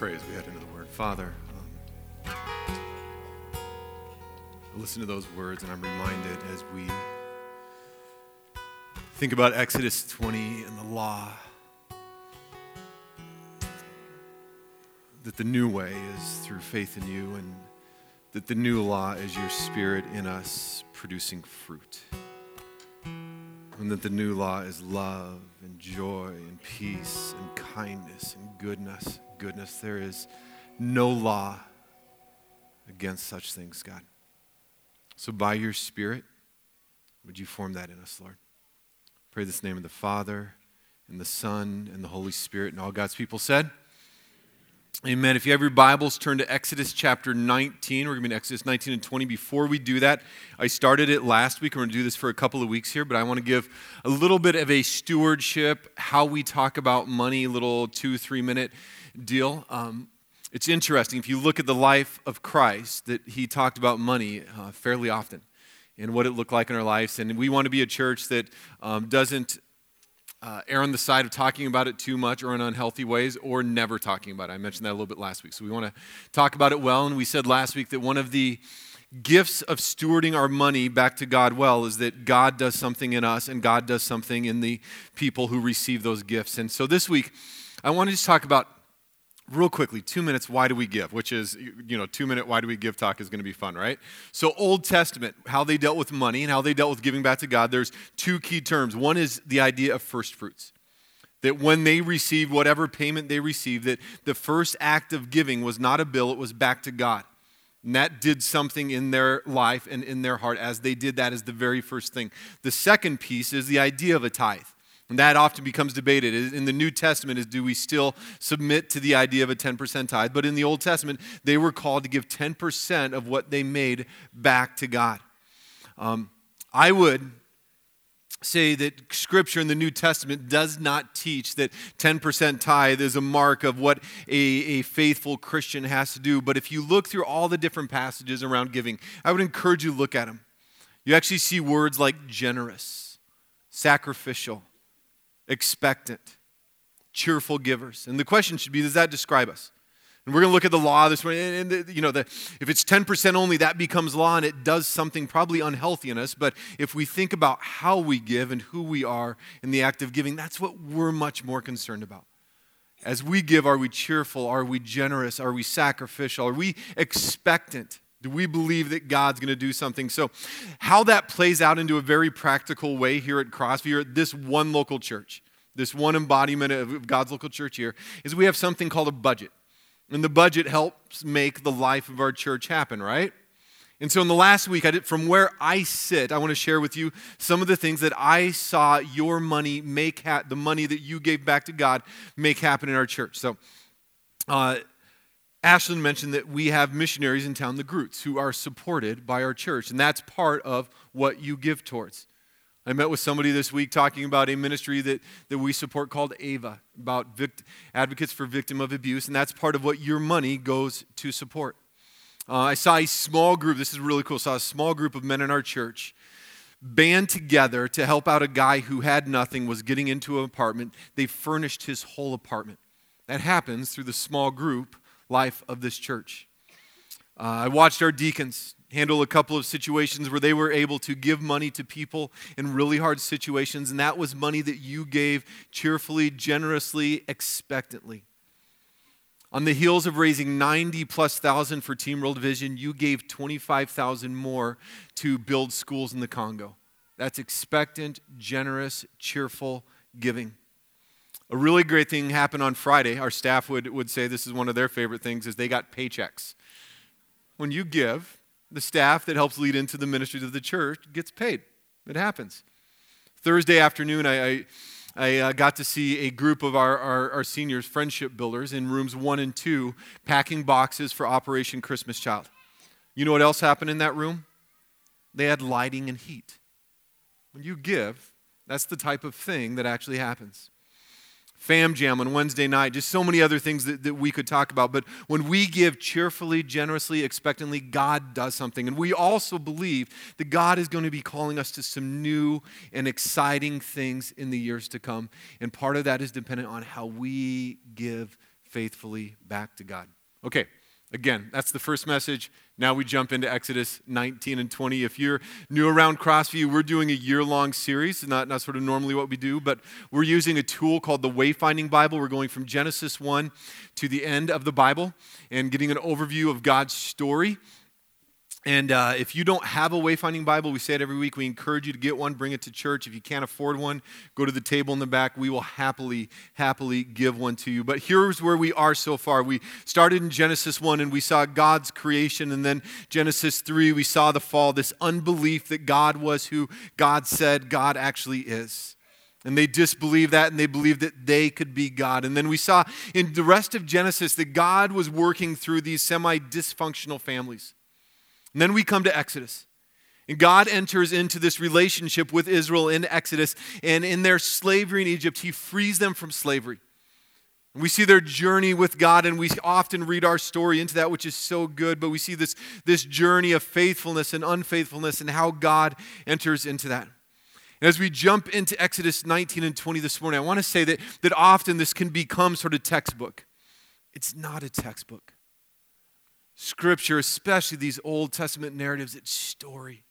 pray as we head into the Word. Father, um, I listen to those words and I'm reminded as we think about Exodus 20 and the law that the new way is through faith in you and that the new law is your spirit in us producing fruit. And that the new law is love and joy and peace and kindness and goodness. Goodness. There is no law against such things, God. So by your spirit, would you form that in us, Lord? Pray this name of the Father and the Son and the Holy Spirit and all God's people said. Amen. If you have your Bibles, turn to Exodus chapter 19. We're going to be in Exodus 19 and 20. Before we do that, I started it last week. We're going to do this for a couple of weeks here, but I want to give a little bit of a stewardship, how we talk about money, little two, three minute deal. Um, it's interesting. If you look at the life of Christ, that he talked about money uh, fairly often and what it looked like in our lives. And we want to be a church that um, doesn't uh, err on the side of talking about it too much or in unhealthy ways or never talking about it. I mentioned that a little bit last week. So we want to talk about it well. And we said last week that one of the gifts of stewarding our money back to God well is that God does something in us and God does something in the people who receive those gifts. And so this week, I want to just talk about real quickly, two minutes, why do we give? Which is, you know, two minute, why do we give talk is going to be fun, right? So, Old Testament, how they dealt with money and how they dealt with giving back to God, there's two key terms. One is the idea of first fruits. That when they received whatever payment they received, that the first act of giving was not a bill, it was back to God. And that did something in their life and in their heart as they did that as the very first thing. The second piece is the idea of a tithe. And that often becomes debated. In the New Testament, is do we still submit to the idea of a 10% tithe? But in the Old Testament, they were called to give 10% of what they made back to God. Um, I would say that Scripture in the New Testament does not teach that 10% tithe is a mark of what a, a faithful Christian has to do. But if you look through all the different passages around giving, I would encourage you to look at them. You actually see words like generous, sacrificial, expectant, cheerful givers. And the question should be does that describe us? And we're going to look at the law this way. And, the, you know, the, if it's 10% only, that becomes law and it does something probably unhealthy in us. But if we think about how we give and who we are in the act of giving, that's what we're much more concerned about. As we give, are we cheerful? Are we generous? Are we sacrificial? Are we expectant? Do we believe that God's going to do something? So, how that plays out into a very practical way here at Crossview, at this one local church, this one embodiment of God's local church here, is we have something called a budget. And the budget helps make the life of our church happen, right? And so, in the last week, I did, from where I sit, I want to share with you some of the things that I saw your money make ha- the money that you gave back to God make happen in our church. So, uh, Ashlyn mentioned that we have missionaries in town, the Groots, who are supported by our church, and that's part of what you give towards. I met with somebody this week talking about a ministry that, that we support called AVA, about vict- advocates for victim of abuse, and that's part of what your money goes to support. Uh, I saw a small group, this is really cool, I saw a small group of men in our church band together to help out a guy who had nothing, was getting into an apartment. They furnished his whole apartment. That happens through the small group life of this church. Uh, I watched our deacons handle a couple of situations where they were able to give money to people in really hard situations, and that was money that you gave cheerfully, generously, expectantly. On the heels of raising 90 plus thousand for Team World Vision, you gave 25,000 more to build schools in the Congo. That's expectant, generous, cheerful giving. A really great thing happened on Friday. Our staff would, would say this is one of their favorite things is they got paychecks. When you give, the staff that helps lead into the ministries of the church gets paid. It happens. Thursday afternoon, I, I, I uh, got to see a group of our, our, our seniors, friendship builders, in rooms one and two, packing boxes for Operation Christmas Child. You know what else happened in that room? They had lighting and heat. When you give, that's the type of thing that actually happens. Fam Jam on Wednesday night, just so many other things that, that we could talk about. But when we give cheerfully, generously, expectantly, God does something. And we also believe that God is going to be calling us to some new and exciting things in the years to come. And part of that is dependent on how we give faithfully back to God. Okay, again, that's the first message. Now we jump into Exodus 19 and 20. If you're new around Crossview, we're doing a year long series, not, not sort of normally what we do, but we're using a tool called the Wayfinding Bible. We're going from Genesis 1 to the end of the Bible and getting an overview of God's story and uh, if you don't have a wayfinding Bible, we say it every week. We encourage you to get one, bring it to church. If you can't afford one, go to the table in the back. We will happily, happily give one to you. But here's where we are so far. We started in Genesis 1 and we saw God's creation. And then Genesis 3, we saw the fall, this unbelief that God was who God said God actually is. And they disbelieved that and they believed that they could be God. And then we saw in the rest of Genesis that God was working through these semi dysfunctional families. And then we come to Exodus. And God enters into this relationship with Israel in Exodus. And in their slavery in Egypt, He frees them from slavery. We see their journey with God, and we often read our story into that, which is so good. But we see this, this journey of faithfulness and unfaithfulness and how God enters into that. And as we jump into Exodus 19 and 20 this morning, I want to say that, that often this can become sort of a textbook. It's not a textbook. Scripture, especially these Old Testament narratives, it's story.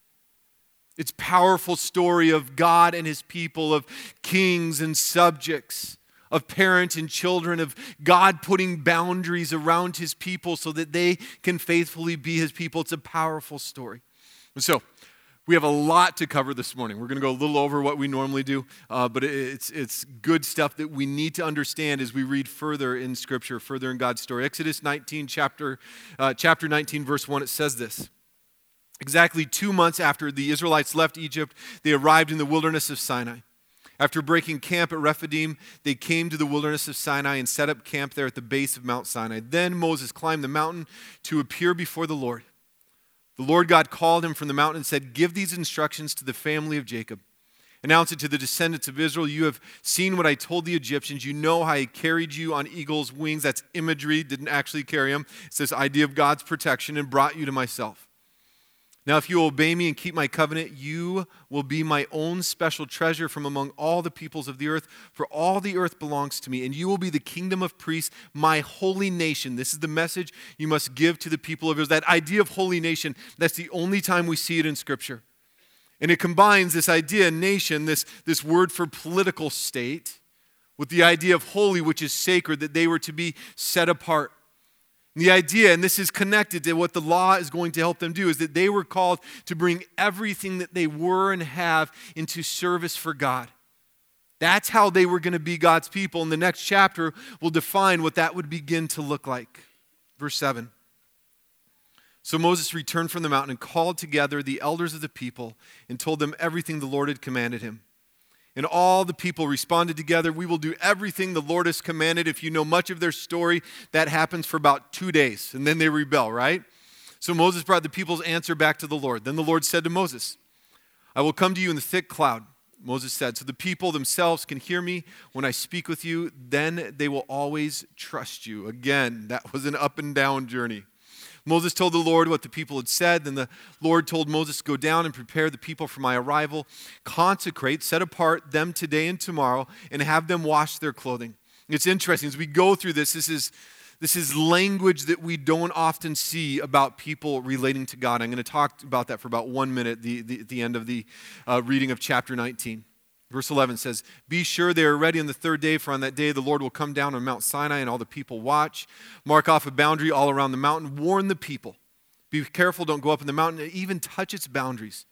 It's powerful story of God and his people, of kings and subjects, of parents and children, of God putting boundaries around his people so that they can faithfully be his people. It's a powerful story. And so, we have a lot to cover this morning. We're going to go a little over what we normally do, uh, but it's, it's good stuff that we need to understand as we read further in Scripture, further in God's story. Exodus 19, chapter, uh, chapter 19, verse 1, it says this. Exactly two months after the Israelites left Egypt, they arrived in the wilderness of Sinai. After breaking camp at Rephidim, they came to the wilderness of Sinai and set up camp there at the base of Mount Sinai. Then Moses climbed the mountain to appear before the Lord. The Lord God called him from the mountain and said, Give these instructions to the family of Jacob. Announce it to the descendants of Israel. You have seen what I told the Egyptians. You know how I carried you on eagle's wings. That's imagery, didn't actually carry them. It's this idea of God's protection and brought you to myself. Now, if you obey me and keep my covenant, you will be my own special treasure from among all the peoples of the earth, for all the earth belongs to me, and you will be the kingdom of priests, my holy nation. This is the message you must give to the people of Israel. That idea of holy nation, that's the only time we see it in Scripture. And it combines this idea, nation, this, this word for political state, with the idea of holy, which is sacred, that they were to be set apart. The idea, and this is connected to what the law is going to help them do, is that they were called to bring everything that they were and have into service for God. That's how they were going to be God's people. And the next chapter will define what that would begin to look like. Verse 7. So Moses returned from the mountain and called together the elders of the people and told them everything the Lord had commanded him. And all the people responded together, We will do everything the Lord has commanded. If you know much of their story, that happens for about two days, and then they rebel, right? So Moses brought the people's answer back to the Lord. Then the Lord said to Moses, I will come to you in the thick cloud. Moses said, So the people themselves can hear me when I speak with you, then they will always trust you. Again, that was an up and down journey. Moses told the Lord what the people had said. Then the Lord told Moses, Go down and prepare the people for my arrival. Consecrate, set apart them today and tomorrow, and have them wash their clothing. It's interesting as we go through this, this is, this is language that we don't often see about people relating to God. I'm going to talk about that for about one minute the, the, at the end of the uh, reading of chapter 19. Verse 11 says, Be sure they are ready on the third day, for on that day the Lord will come down on Mount Sinai and all the people watch. Mark off a boundary all around the mountain. Warn the people. Be careful, don't go up in the mountain, even touch its boundaries.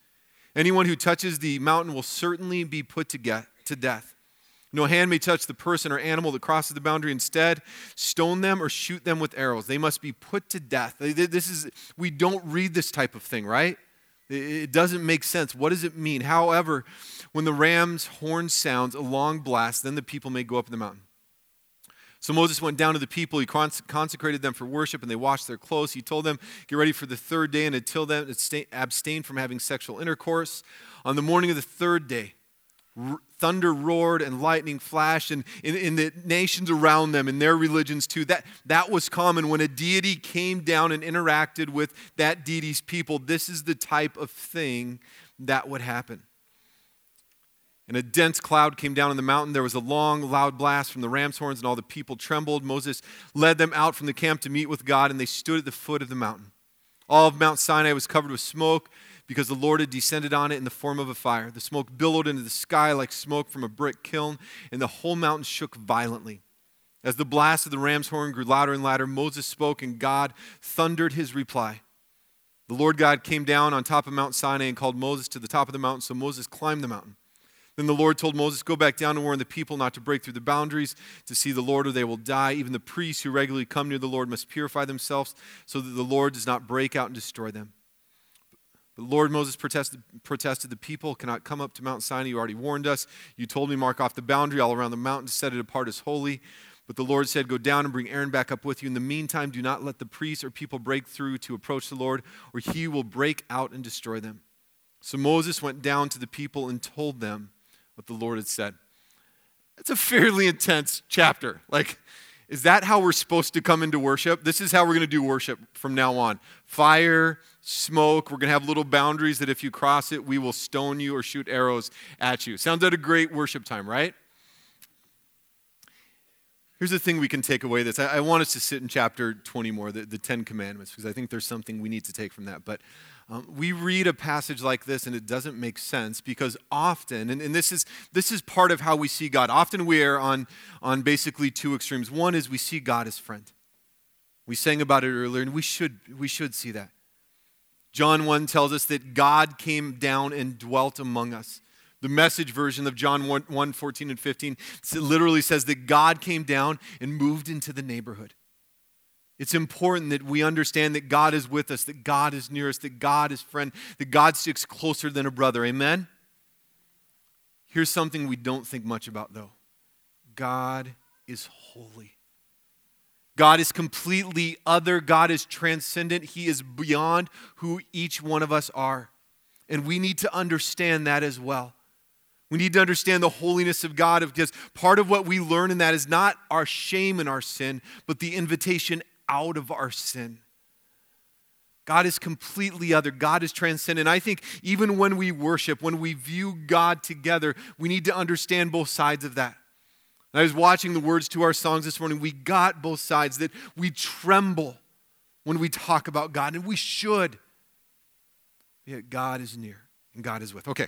Anyone who touches the mountain will certainly be put to, get, to death. No hand may touch the person or animal that crosses the boundary. Instead, stone them or shoot them with arrows. They must be put to death. This is, we don't read this type of thing, right? It doesn't make sense. What does it mean? However, when the ram's horn sounds a long blast, then the people may go up the mountain. So Moses went down to the people. He consecrated them for worship, and they washed their clothes. He told them, Get ready for the third day, and until then, abstain from having sexual intercourse. On the morning of the third day, thunder roared and lightning flashed, and in, in, the nations around them, in their religions too, that, that was common. When a deity came down and interacted with that deity's people, this is the type of thing that would happen. And a dense cloud came down on the mountain. There was a long, loud blast from the ram's horns, and all the people trembled. Moses led them out from the camp to meet with God, and they stood at the foot of the mountain. All of Mount Sinai was covered with smoke because the Lord had descended on it in the form of a fire. The smoke billowed into the sky like smoke from a brick kiln, and the whole mountain shook violently. As the blast of the ram's horn grew louder and louder, Moses spoke, and God thundered his reply. The Lord God came down on top of Mount Sinai and called Moses to the top of the mountain, so Moses climbed the mountain. Then the Lord told Moses, Go back down and warn the people not to break through the boundaries to see the Lord, or they will die. Even the priests who regularly come near the Lord must purify themselves so that the Lord does not break out and destroy them. But Lord Moses protested, protested, The people cannot come up to Mount Sinai. You already warned us. You told me, Mark off the boundary all around the mountain set it apart as holy. But the Lord said, Go down and bring Aaron back up with you. In the meantime, do not let the priests or people break through to approach the Lord, or he will break out and destroy them. So Moses went down to the people and told them what the Lord had said. It's a fairly intense chapter. Like, is that how we're supposed to come into worship? This is how we're going to do worship from now on. Fire, smoke. We're going to have little boundaries that if you cross it, we will stone you or shoot arrows at you. Sounds like a great worship time, right? Here's the thing we can take away this. I, I want us to sit in chapter 20 more, the, the Ten Commandments, because I think there's something we need to take from that. But um, we read a passage like this and it doesn't make sense because often, and, and this, is, this is part of how we see God, often we are on, on basically two extremes. One is we see God as friend. We sang about it earlier, and we should, we should see that. John 1 tells us that God came down and dwelt among us. The message version of John 1, 1 14 and 15 literally says that God came down and moved into the neighborhood. It's important that we understand that God is with us, that God is near us, that God is friend, that God sticks closer than a brother. Amen? Here's something we don't think much about, though God is holy. God is completely other. God is transcendent. He is beyond who each one of us are. And we need to understand that as well. We need to understand the holiness of God because part of what we learn in that is not our shame and our sin, but the invitation out of our sin. God is completely other. God is transcendent. I think even when we worship, when we view God together, we need to understand both sides of that. I was watching the words to our songs this morning. We got both sides, that we tremble when we talk about God, and we should. Yet God is near and God is with. Okay.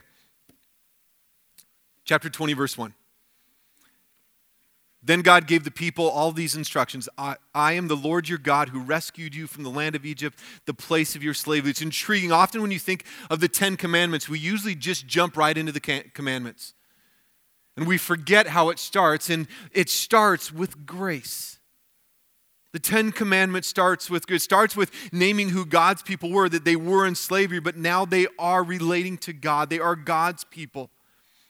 Chapter 20, verse 1. Then God gave the people all these instructions I, I, am the Lord your God who rescued you from the land of Egypt, the place of your slavery. It's intriguing. Often, when you think of the Ten Commandments, we usually just jump right into the commandments. And we forget how it starts, and it starts with grace. The Ten Commandments starts with it starts with naming who God's people were, that they were in slavery, but now they are relating to God. They are God's people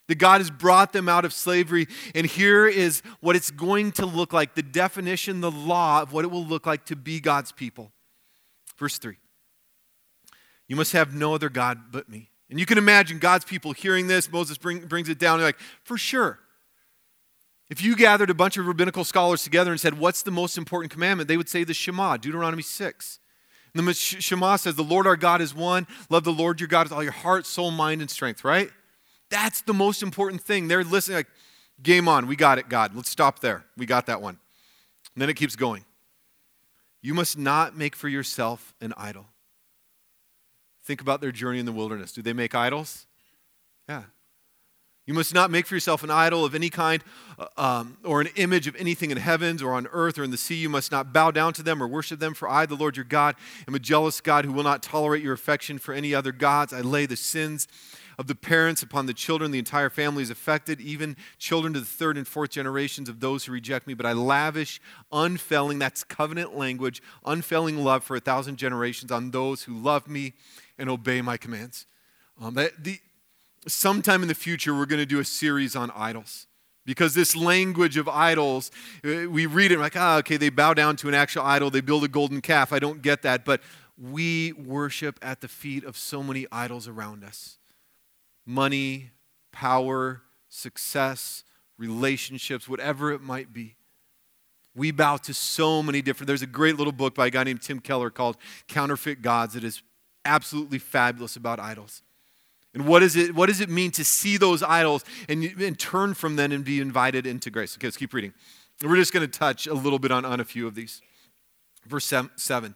that God has brought them out of slavery. And here is what it's going to look like the definition, the law of what it will look like to be God's people. Verse 3 You must have no other God but me. And you can imagine God's people hearing this. Moses bring, brings it down. They're like, for sure. If you gathered a bunch of rabbinical scholars together and said, What's the most important commandment? they would say the Shema, Deuteronomy 6. And the Shema says, The Lord our God is one. Love the Lord your God with all your heart, soul, mind, and strength, right? That's the most important thing. They're listening, like, game on. We got it, God. Let's stop there. We got that one. And then it keeps going. You must not make for yourself an idol. Think about their journey in the wilderness. Do they make idols? Yeah. You must not make for yourself an idol of any kind uh, um, or an image of anything in heavens or on earth or in the sea. You must not bow down to them or worship them, for I, the Lord your God, am a jealous God who will not tolerate your affection for any other gods. I lay the sins of the parents upon the children. The entire family is affected, even children to the third and fourth generations of those who reject me. But I lavish unfailing, that's covenant language, unfailing love for a thousand generations on those who love me and obey my commands. Um, the, sometime in the future, we're going to do a series on idols. Because this language of idols, uh, we read it like, ah, okay, they bow down to an actual idol, they build a golden calf. I don't get that. But we worship at the feet of so many idols around us money, power, success, relationships, whatever it might be. We bow to so many different. There's a great little book by a guy named Tim Keller called Counterfeit Gods that is absolutely fabulous about idols. And what, is it, what does it mean to see those idols and, and turn from them and be invited into grace? Okay, let's keep reading. We're just going to touch a little bit on, on a few of these. Verse 7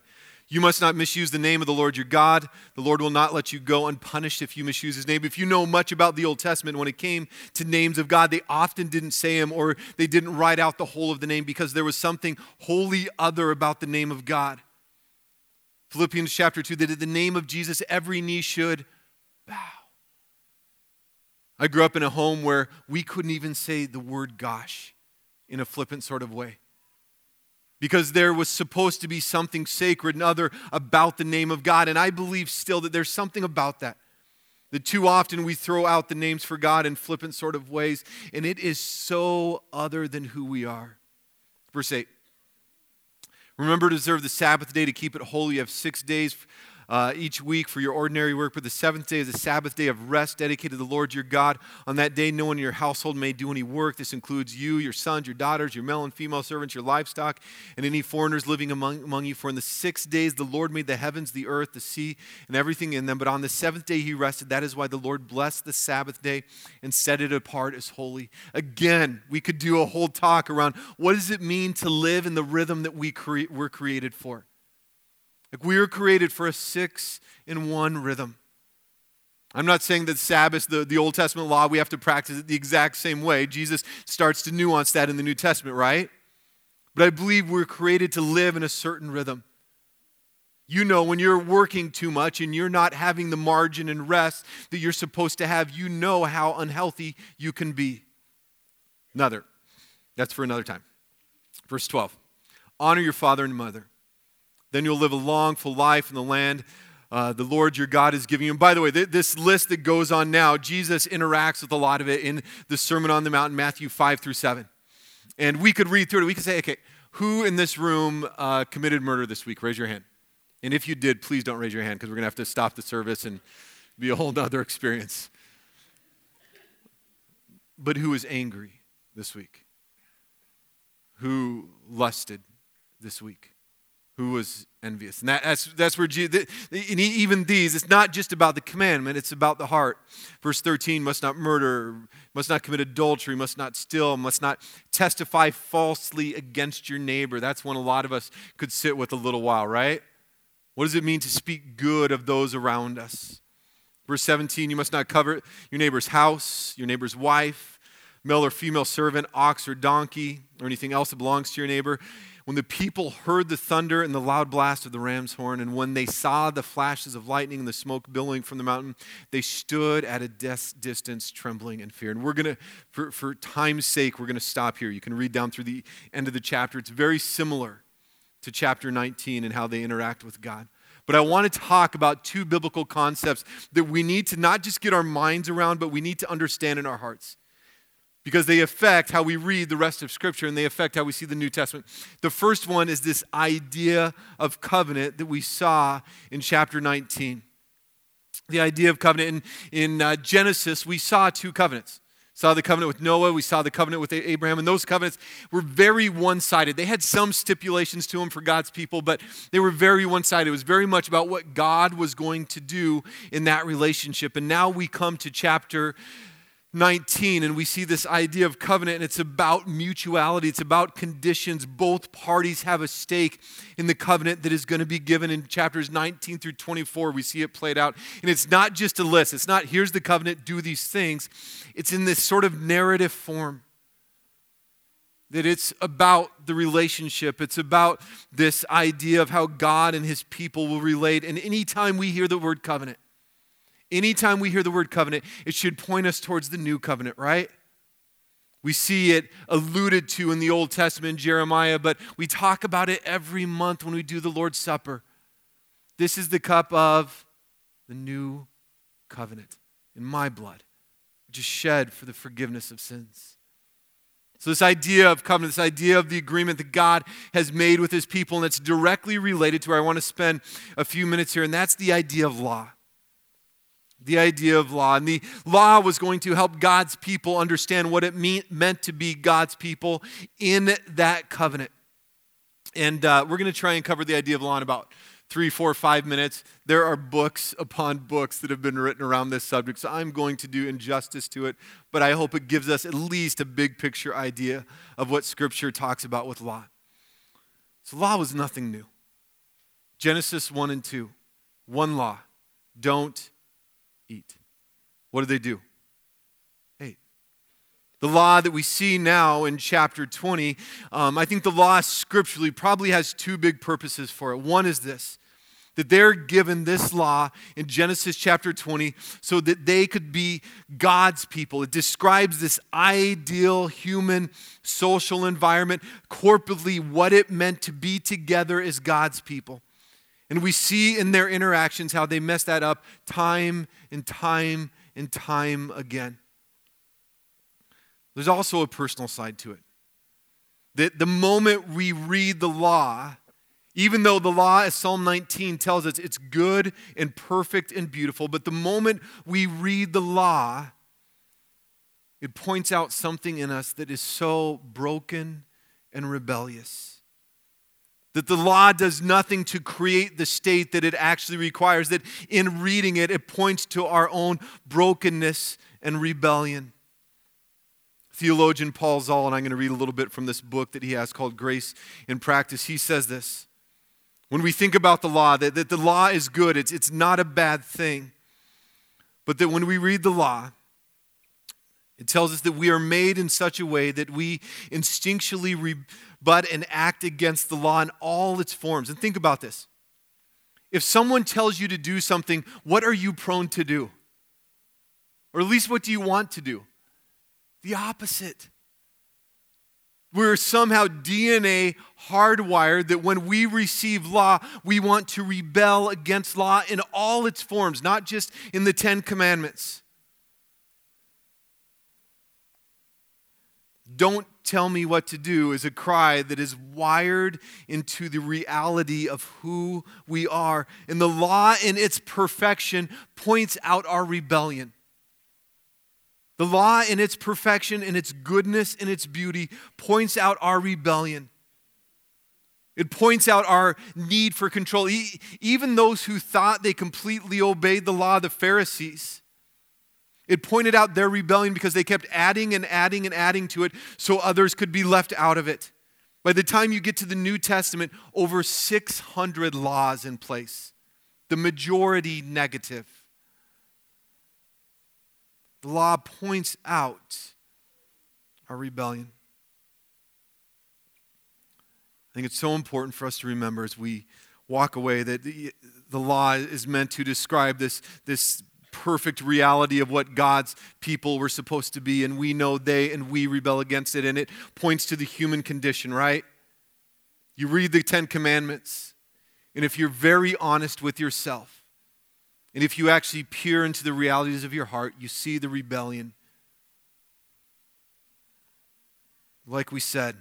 You must not misuse the name of the Lord your God. The Lord will not let you go unpunished if you misuse his name. If you know much about the Old Testament, when it came to names of God, they often didn't say them or they didn't write out the whole of the name because there was something wholly other about the name of God. Philippians chapter 2 that at the name of Jesus, every knee should bow. I grew up in a home where we couldn't even say the word gosh in a flippant sort of way. Because there was supposed to be something sacred and other about the name of God. And I believe still that there's something about that. That too often we throw out the names for God in flippant sort of ways, and it is so other than who we are. Verse 8 Remember to observe the Sabbath day to keep it holy. You have six days uh, each week for your ordinary work, but the seventh day is a Sabbath day of rest dedicated to the Lord your God. On that day, no one in your household may do any work. This includes you, your sons, your daughters, your male and female servants, your livestock, and any foreigners living among, among you. For in the six days the Lord made the heavens, the earth, the sea, and everything in them. But on the seventh day he rested. That is why the Lord blessed the Sabbath day and set it apart as holy. Again, we could do a whole talk around what does it mean to live in the rhythm that we cre- were created for. Like we were created for a six in one rhythm. I'm not saying that Sabbath, the, the Old Testament law, we have to practice it the exact same way. Jesus starts to nuance that in the New Testament, right? But I believe we're created to live in a certain rhythm. You know, when you're working too much and you're not having the margin and rest that you're supposed to have, you know how unhealthy you can be. Another. That's for another time. Verse 12 Honor your father and mother then you'll live a long, full life in the land uh, the Lord your God is giving you. And by the way, th- this list that goes on now, Jesus interacts with a lot of it in the Sermon on the Mount, in Matthew 5 through 7. And we could read through it. We could say, okay, who in this room uh, committed murder this week? Raise your hand. And if you did, please don't raise your hand because we're going to have to stop the service and be a whole other experience. But who was angry this week? Who lusted this week? who was envious. And that, that's, that's where Jesus, and even these, it's not just about the commandment, it's about the heart. Verse 13 must not murder, must not commit adultery, must not steal, must not testify falsely against your neighbor. That's one a lot of us could sit with a little while, right? What does it mean to speak good of those around us? Verse 17, you must not covet your neighbor's house, your neighbor's wife, male or female servant, ox or donkey, or anything else that belongs to your neighbor when the people heard the thunder and the loud blast of the ram's horn, and when they saw the flashes of lightning and the smoke billowing from the mountain, they stood at a des- distance, trembling in fear. And we're going to, for, for time's sake, we're going to stop here. You can read down through the end of the chapter. It's very similar to chapter 19 and how they interact with God. But I want to talk about two biblical concepts that we need to not just get our minds around, but we need to understand in our hearts because they affect how we read the rest of Scripture and they affect how we see the New Testament. The first one is this idea of covenant that we saw in chapter 19. The idea of covenant. In, in uh, Genesis, we saw two covenants. Saw the covenant with Noah, we saw the covenant with Abraham, and those covenants were very one sided. They had some stipulations to them for God's people, but they were very one sided. It was very much about what God was going to do in that relationship. And now we come to chapter 19 and we see this idea of covenant and it's about mutuality. It's about conditions. Both parties have a stake in the covenant that is going to be given in chapters 19 through 24 we see it played out. And it's not just a list. It's not here's the covenant do these things. It's in this sort of narrative form that it's about the relationship. It's about this idea of how god and his people will relate. And anytime we hear the word covenant Anytime we hear the word covenant, it should point us towards the new covenant, right? We see it alluded to in the Old Testament, Jeremiah, but we talk about it every month when we do the Lord's Supper. This is the cup of the new covenant in my blood, which is shed for the forgiveness of sins. So, this idea of covenant, this idea of the agreement that God has made with his people, and it's directly related to where I want to spend a few minutes here, and that's the idea of law the idea of law. And the law was going to help God's people understand what it mean, meant to be God's people in that covenant. And uh, we're going to try and cover the idea of law in about three, four, five minutes. There are books upon books that have been written around this subject, so I'm going to do injustice to it, but I hope it gives us at least a big picture idea of what Scripture talks about with law. So, law was nothing new. Genesis 1 and 2, one law don't eat. What do they do? Eat. The law that we see now in chapter 20, um, I think the law scripturally probably has two big purposes for it. One is this that they're given this law in Genesis chapter 20 so that they could be God's people. It describes this ideal human social environment, corporately, what it meant to be together as God's people. And we see in their interactions how they mess that up time and time and time again. There's also a personal side to it. That the moment we read the law, even though the law, as Psalm 19 tells us, it's good and perfect and beautiful, but the moment we read the law, it points out something in us that is so broken and rebellious. That the law does nothing to create the state that it actually requires, that in reading it, it points to our own brokenness and rebellion. Theologian Paul Zahl, and I'm going to read a little bit from this book that he has called Grace in Practice. He says this When we think about the law, that, that the law is good, it's, it's not a bad thing. But that when we read the law, it tells us that we are made in such a way that we instinctually rebut an act against the law in all its forms. And think about this. If someone tells you to do something, what are you prone to do? Or at least what do you want to do? The opposite. We're somehow DNA hardwired that when we receive law, we want to rebel against law in all its forms, not just in the Ten Commandments. Don't tell me what to do is a cry that is wired into the reality of who we are. And the law in its perfection points out our rebellion. The law, in its perfection, in its goodness, in its beauty, points out our rebellion. It points out our need for control. Even those who thought they completely obeyed the law, the Pharisees, it pointed out their rebellion because they kept adding and adding and adding to it so others could be left out of it. By the time you get to the New Testament, over 600 laws in place, the majority negative. The law points out our rebellion. I think it's so important for us to remember as we walk away that the, the law is meant to describe this, this perfect reality of what God's people were supposed to be, and we know they and we rebel against it, and it points to the human condition, right? You read the Ten Commandments, and if you're very honest with yourself, and if you actually peer into the realities of your heart, you see the rebellion. Like we said,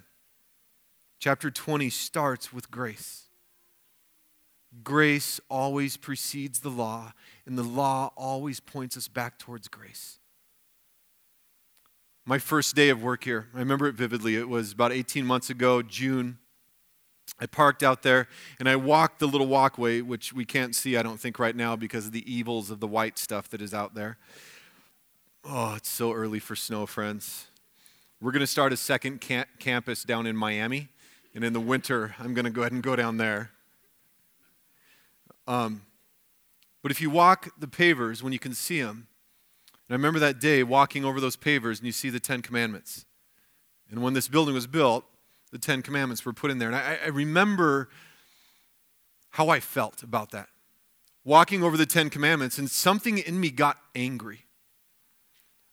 chapter 20 starts with grace. Grace always precedes the law, and the law always points us back towards grace. My first day of work here, I remember it vividly. It was about 18 months ago, June I parked out there and I walked the little walkway, which we can't see, I don't think, right now because of the evils of the white stuff that is out there. Oh, it's so early for snow, friends. We're going to start a second camp- campus down in Miami, and in the winter, I'm going to go ahead and go down there. Um, but if you walk the pavers when you can see them, and I remember that day walking over those pavers and you see the Ten Commandments. And when this building was built, the Ten Commandments were put in there. And I, I remember how I felt about that. Walking over the Ten Commandments, and something in me got angry.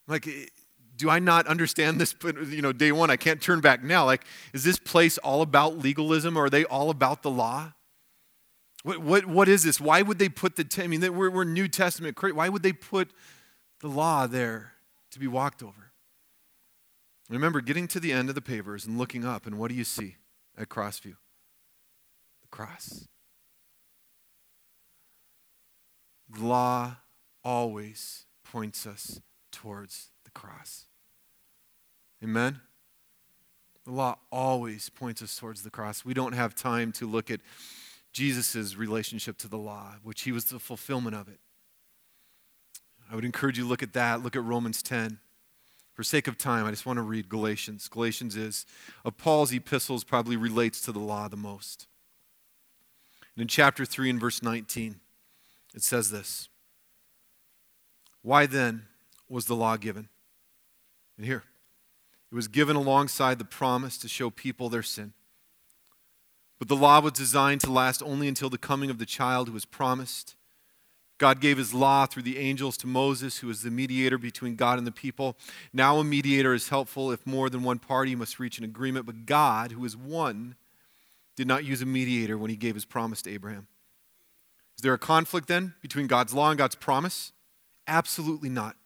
Like, eh, do I not understand this? You know, day one, I can't turn back now. Like, is this place all about legalism or are they all about the law? What, what, what is this? Why would they put the, I mean, we're, we're New Testament, why would they put the law there to be walked over? Remember getting to the end of the pavers and looking up, and what do you see at Crossview? The cross. The law always points us towards the cross. Amen? The law always points us towards the cross. We don't have time to look at Jesus' relationship to the law, which he was the fulfillment of it. I would encourage you to look at that. Look at Romans 10. For sake of time, I just want to read Galatians. Galatians is, of Paul's epistles, probably relates to the law the most. And in chapter 3 and verse 19, it says this Why then was the law given? And here, it was given alongside the promise to show people their sin. But the law was designed to last only until the coming of the child who was promised. God gave his law through the angels to Moses, who was the mediator between God and the people. Now, a mediator is helpful if more than one party must reach an agreement, but God, who is one, did not use a mediator when he gave his promise to Abraham. Is there a conflict then between God's law and God's promise? Absolutely not.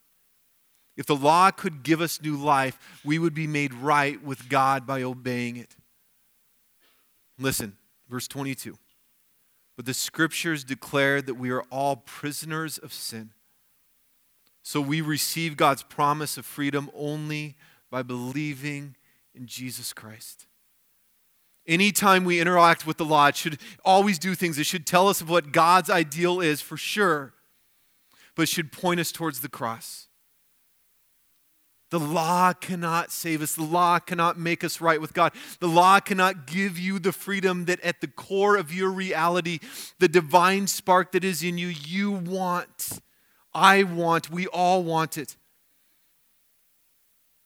If the law could give us new life, we would be made right with God by obeying it. Listen, verse 22. But the scriptures declare that we are all prisoners of sin. So we receive God's promise of freedom only by believing in Jesus Christ. Anytime we interact with the law, it should always do things. It should tell us of what God's ideal is for sure, but should point us towards the cross. The law cannot save us. The law cannot make us right with God. The law cannot give you the freedom that at the core of your reality, the divine spark that is in you, you want. I want. We all want it.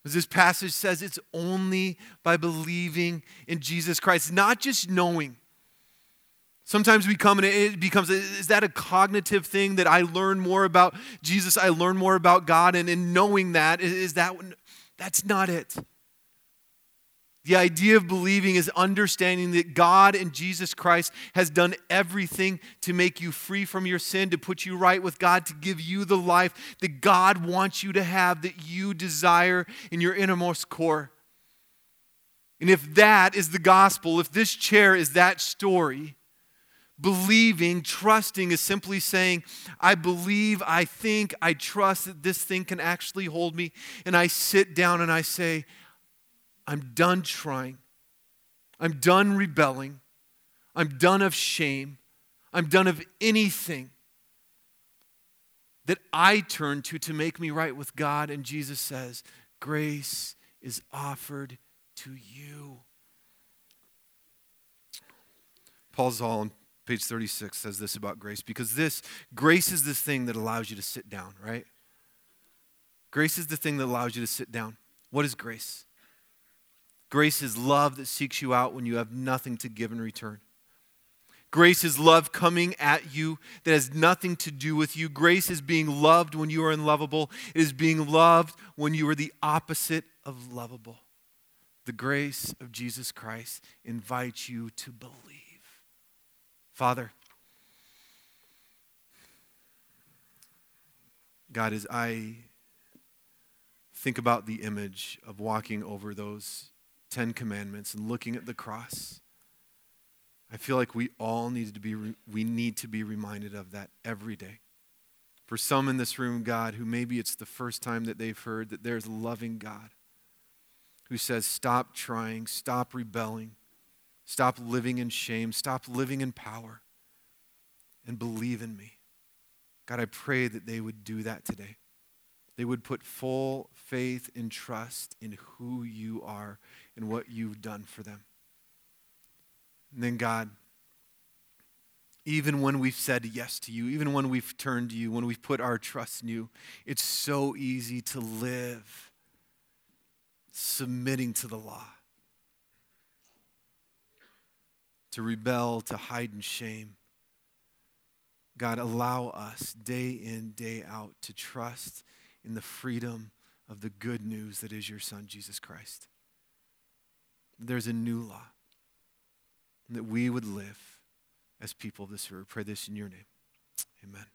As this passage says, it's only by believing in Jesus Christ, not just knowing. Sometimes we come and it becomes, is that a cognitive thing that I learn more about Jesus? I learn more about God. And in knowing that, is that, that's not it. The idea of believing is understanding that God and Jesus Christ has done everything to make you free from your sin, to put you right with God, to give you the life that God wants you to have, that you desire in your innermost core. And if that is the gospel, if this chair is that story, Believing, trusting is simply saying, I believe, I think, I trust that this thing can actually hold me. And I sit down and I say, I'm done trying. I'm done rebelling. I'm done of shame. I'm done of anything that I turn to to make me right with God. And Jesus says, Grace is offered to you. Paul Zahl page 36 says this about grace because this grace is this thing that allows you to sit down, right? Grace is the thing that allows you to sit down. What is grace? Grace is love that seeks you out when you have nothing to give in return. Grace is love coming at you that has nothing to do with you. Grace is being loved when you are unlovable. It is being loved when you are the opposite of lovable. The grace of Jesus Christ invites you to believe. Father, God, as I think about the image of walking over those Ten Commandments and looking at the cross, I feel like we all need to be, we need to be reminded of that every day. For some in this room, God, who maybe it's the first time that they've heard that there's a loving God who says, stop trying, stop rebelling, Stop living in shame. Stop living in power. And believe in me. God, I pray that they would do that today. They would put full faith and trust in who you are and what you've done for them. And then, God, even when we've said yes to you, even when we've turned to you, when we've put our trust in you, it's so easy to live submitting to the law. To rebel, to hide in shame. God, allow us day in, day out to trust in the freedom of the good news that is your Son, Jesus Christ. There's a new law, that we would live as people of this earth. Pray this in your name. Amen.